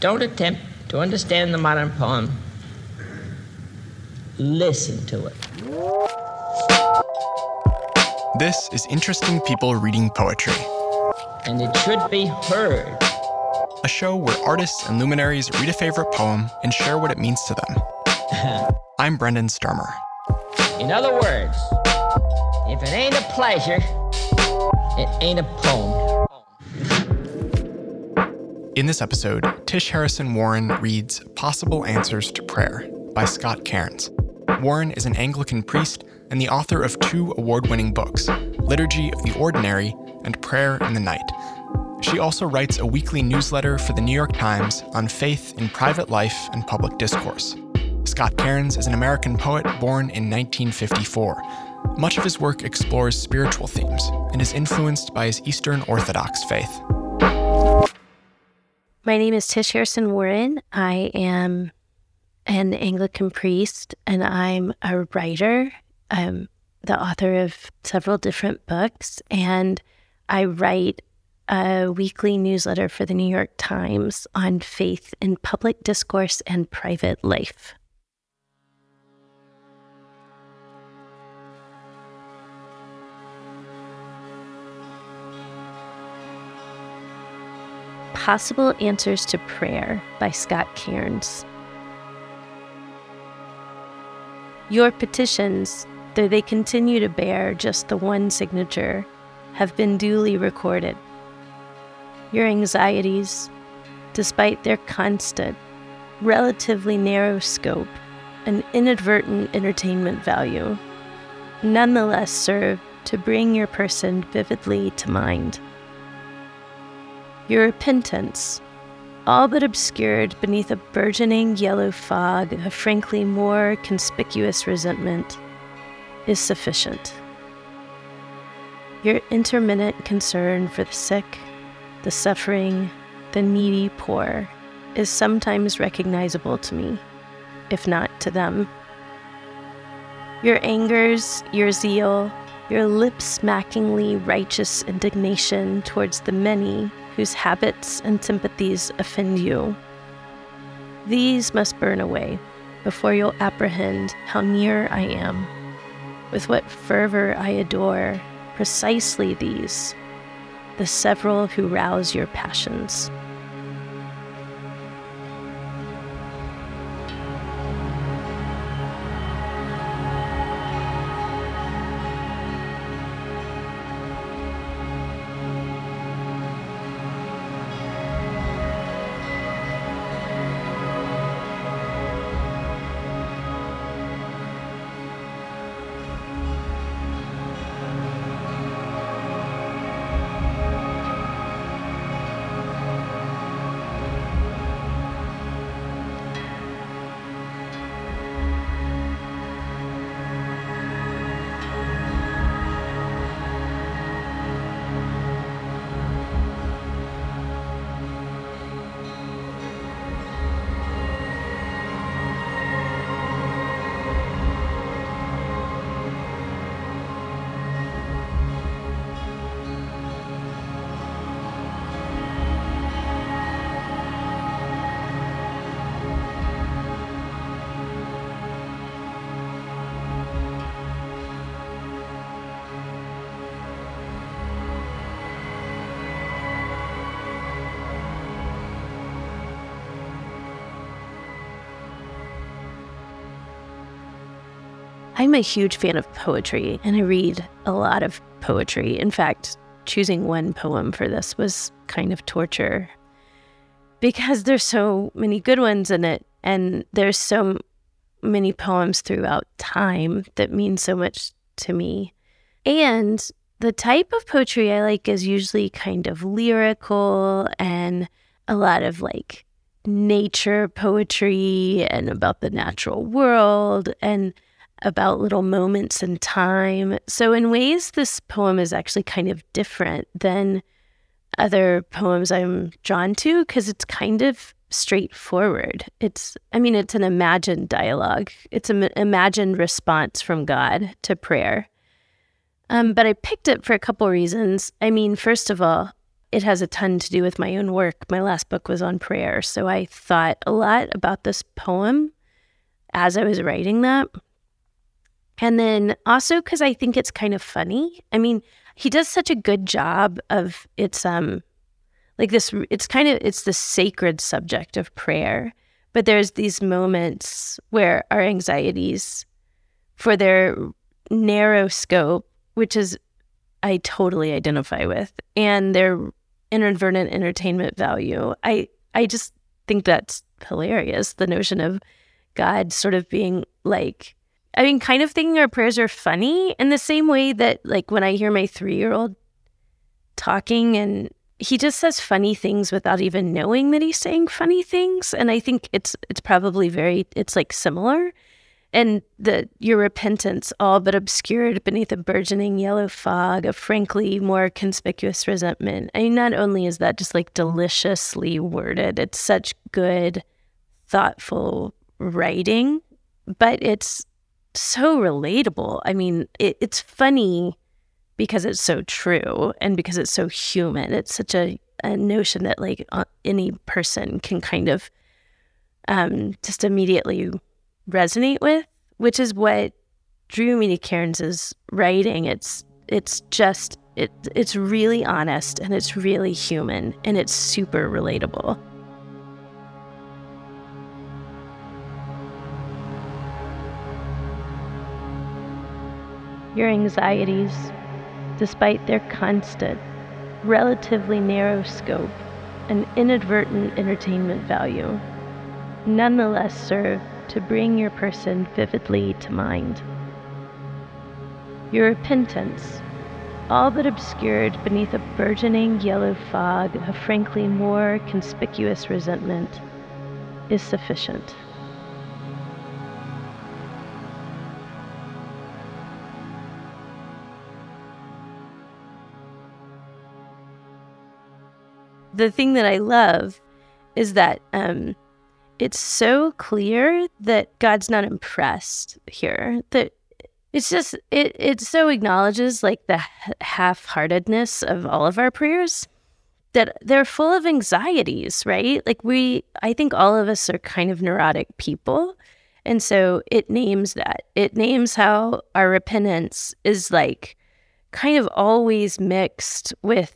don't attempt to understand the modern poem. Listen to it. This is Interesting People Reading Poetry. And it should be heard. A show where artists and luminaries read a favorite poem and share what it means to them. I'm Brendan Sturmer. In other words, if it ain't a pleasure, it ain't a poem. In this episode, Tish Harrison Warren reads Possible Answers to Prayer by Scott Cairns. Warren is an Anglican priest and the author of two award winning books Liturgy of the Ordinary and Prayer in the Night. She also writes a weekly newsletter for the New York Times on faith in private life and public discourse. Scott Cairns is an American poet born in 1954. Much of his work explores spiritual themes and is influenced by his Eastern Orthodox faith. My name is Tish Harrison Warren. I am an Anglican priest and I'm a writer. I'm the author of several different books and I write a weekly newsletter for the New York Times on faith in public discourse and private life. Possible Answers to Prayer by Scott Cairns. Your petitions, though they continue to bear just the one signature, have been duly recorded. Your anxieties, despite their constant, relatively narrow scope and inadvertent entertainment value, nonetheless serve to bring your person vividly to mind your repentance, all but obscured beneath a burgeoning yellow fog of frankly more conspicuous resentment, is sufficient. Your intermittent concern for the sick, the suffering, the needy poor is sometimes recognizable to me, if not to them. Your angers, your zeal, your lip smackingly righteous indignation towards the many whose habits and sympathies offend you. These must burn away before you'll apprehend how near I am, with what fervor I adore precisely these, the several who rouse your passions. I'm a huge fan of poetry and I read a lot of poetry. In fact, choosing one poem for this was kind of torture because there's so many good ones in it and there's so many poems throughout time that mean so much to me. And the type of poetry I like is usually kind of lyrical and a lot of like nature poetry and about the natural world and about little moments in time. So, in ways, this poem is actually kind of different than other poems I'm drawn to because it's kind of straightforward. It's, I mean, it's an imagined dialogue, it's an imagined response from God to prayer. Um, but I picked it for a couple reasons. I mean, first of all, it has a ton to do with my own work. My last book was on prayer. So I thought a lot about this poem as I was writing that. And then also because I think it's kind of funny. I mean, he does such a good job of it's um like this it's kind of it's the sacred subject of prayer. But there's these moments where our anxieties for their narrow scope, which is I totally identify with, and their inadvertent entertainment value. I I just think that's hilarious. The notion of God sort of being like, I mean, kind of thinking our prayers are funny in the same way that, like, when I hear my three year old talking and he just says funny things without even knowing that he's saying funny things. And I think it's it's probably very it's like similar and the your repentance all but obscured beneath a burgeoning yellow fog of frankly more conspicuous resentment. I mean, not only is that just like deliciously worded, it's such good, thoughtful writing, but it's so relatable. I mean, it, it's funny because it's so true and because it's so human. It's such a, a notion that like any person can kind of um, just immediately resonate with, which is what drew me to Cairns's writing. It's it's just it it's really honest and it's really human and it's super relatable. Your anxieties, despite their constant, relatively narrow scope and inadvertent entertainment value, nonetheless serve to bring your person vividly to mind. Your repentance, all but obscured beneath a burgeoning yellow fog of frankly more conspicuous resentment, is sufficient. The thing that I love is that um, it's so clear that God's not impressed here. That it's just it it so acknowledges like the half-heartedness of all of our prayers that they're full of anxieties, right? Like we I think all of us are kind of neurotic people. And so it names that. It names how our repentance is like kind of always mixed with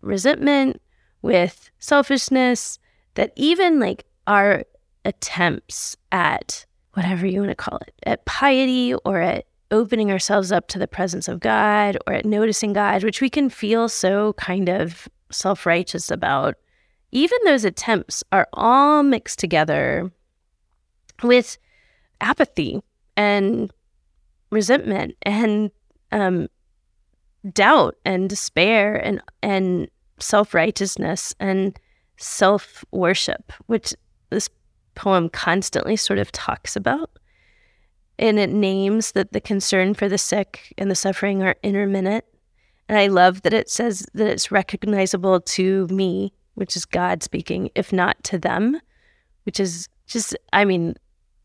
resentment, with selfishness, that even like our attempts at whatever you want to call it, at piety or at opening ourselves up to the presence of God or at noticing God, which we can feel so kind of self righteous about, even those attempts are all mixed together with apathy and resentment and um, doubt and despair and and self righteousness and self worship, which this poem constantly sort of talks about. And it names that the concern for the sick and the suffering are intermittent. And I love that it says that it's recognizable to me, which is God speaking, if not to them, which is just, I mean,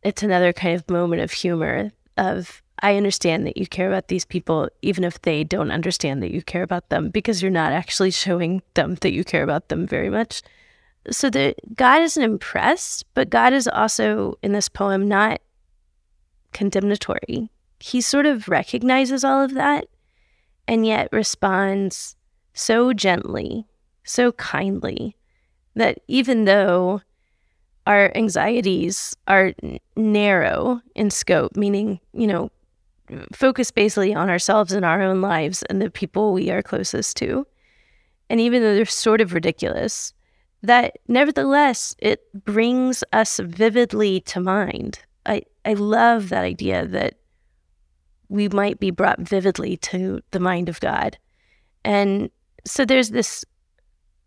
it's another kind of moment of humor of I understand that you care about these people, even if they don't understand that you care about them, because you're not actually showing them that you care about them very much so that God isn't impressed, but God is also in this poem not condemnatory. He sort of recognizes all of that and yet responds so gently, so kindly that even though our anxieties are narrow in scope, meaning, you know, focus basically on ourselves and our own lives and the people we are closest to. And even though they're sort of ridiculous, that nevertheless it brings us vividly to mind. I, I love that idea that we might be brought vividly to the mind of God. And so there's this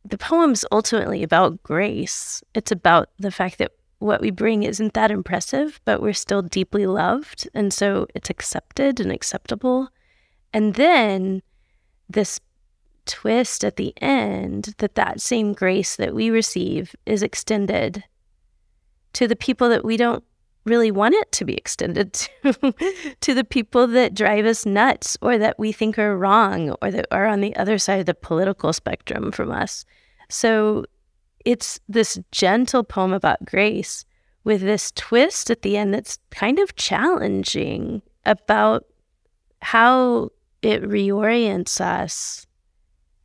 the poem's ultimately about grace. It's about the fact that what we bring isn't that impressive, but we're still deeply loved. And so it's accepted and acceptable. And then this twist at the end that that same grace that we receive is extended to the people that we don't really want it to be extended to, to the people that drive us nuts or that we think are wrong or that are on the other side of the political spectrum from us. So it's this gentle poem about grace with this twist at the end that's kind of challenging about how it reorients us.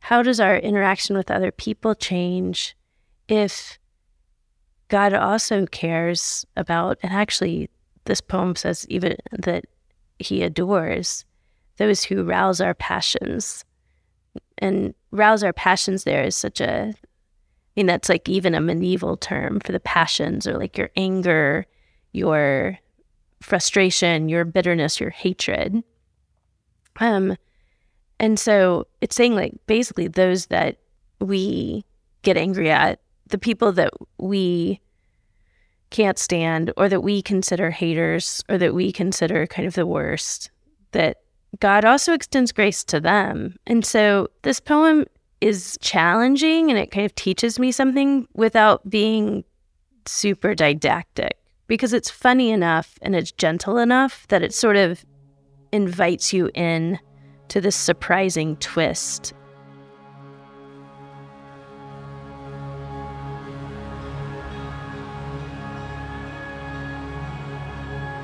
How does our interaction with other people change if God also cares about, and actually, this poem says even that he adores those who rouse our passions. And rouse our passions there is such a, I mean, that's like even a medieval term for the passions or like your anger, your frustration, your bitterness, your hatred. Um, and so it's saying like basically those that we get angry at the people that we can't stand or that we consider haters or that we consider kind of the worst, that God also extends grace to them. And so this poem is challenging and it kind of teaches me something without being super didactic because it's funny enough and it's gentle enough that it sort of invites you in to this surprising twist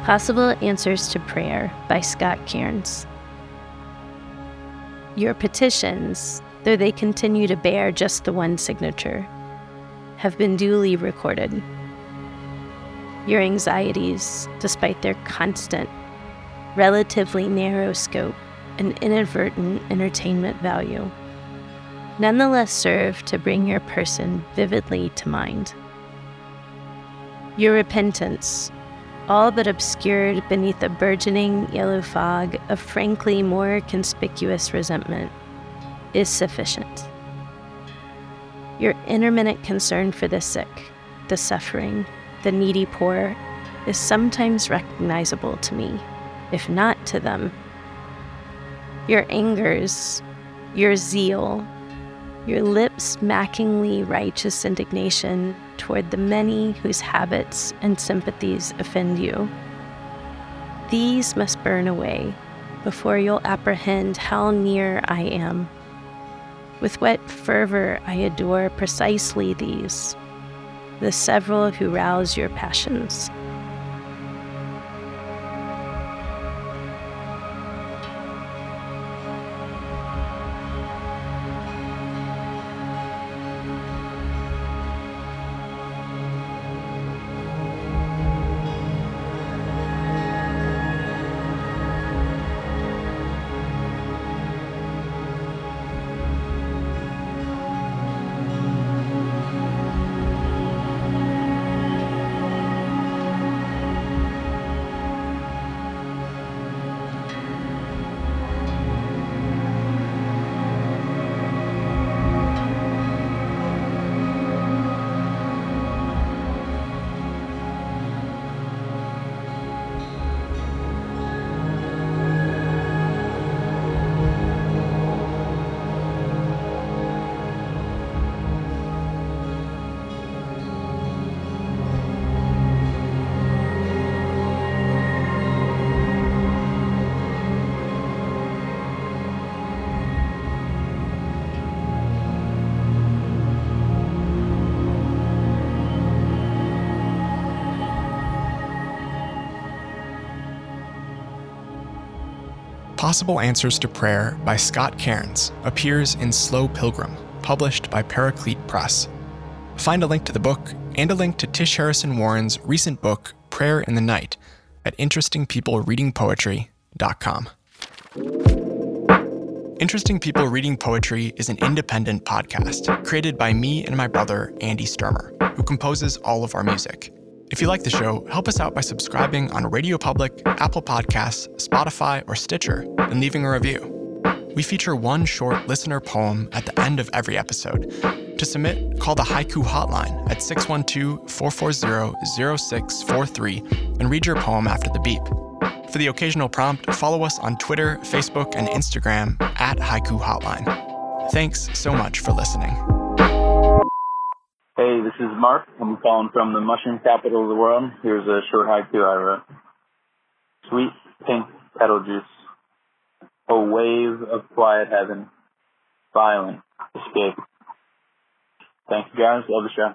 Possible Answers to Prayer by Scott Cairns. Your petitions, though they continue to bear just the one signature, have been duly recorded. Your anxieties, despite their constant, relatively narrow scope and inadvertent entertainment value, nonetheless serve to bring your person vividly to mind. Your repentance, all but obscured beneath a burgeoning yellow fog of frankly more conspicuous resentment, is sufficient. Your intermittent concern for the sick, the suffering, the needy poor is sometimes recognizable to me, if not to them. Your angers, your zeal, your lips mackingly righteous indignation toward the many whose habits and sympathies offend you. These must burn away before you'll apprehend how near I am. With what fervor I adore precisely these, the several who rouse your passions. Possible Answers to Prayer by Scott Cairns appears in Slow Pilgrim, published by Paraclete Press. Find a link to the book and a link to Tish Harrison Warren's recent book, Prayer in the Night, at interestingpeoplereadingpoetry.com. Interesting People Reading Poetry is an independent podcast created by me and my brother, Andy Sturmer, who composes all of our music. If you like the show, help us out by subscribing on RadioPublic, Apple Podcasts, Spotify, or Stitcher, and leaving a review. We feature one short listener poem at the end of every episode. To submit, call the Haiku Hotline at 612 440 0643 and read your poem after the beep. For the occasional prompt, follow us on Twitter, Facebook, and Instagram at Haiku Hotline. Thanks so much for listening. Hey, this is Mark. I'm calling from the mushroom capital of the world. Here's a short haiku I wrote. Sweet pink petal juice. A wave of quiet heaven. Violent escape. Thank you guys. Love the show.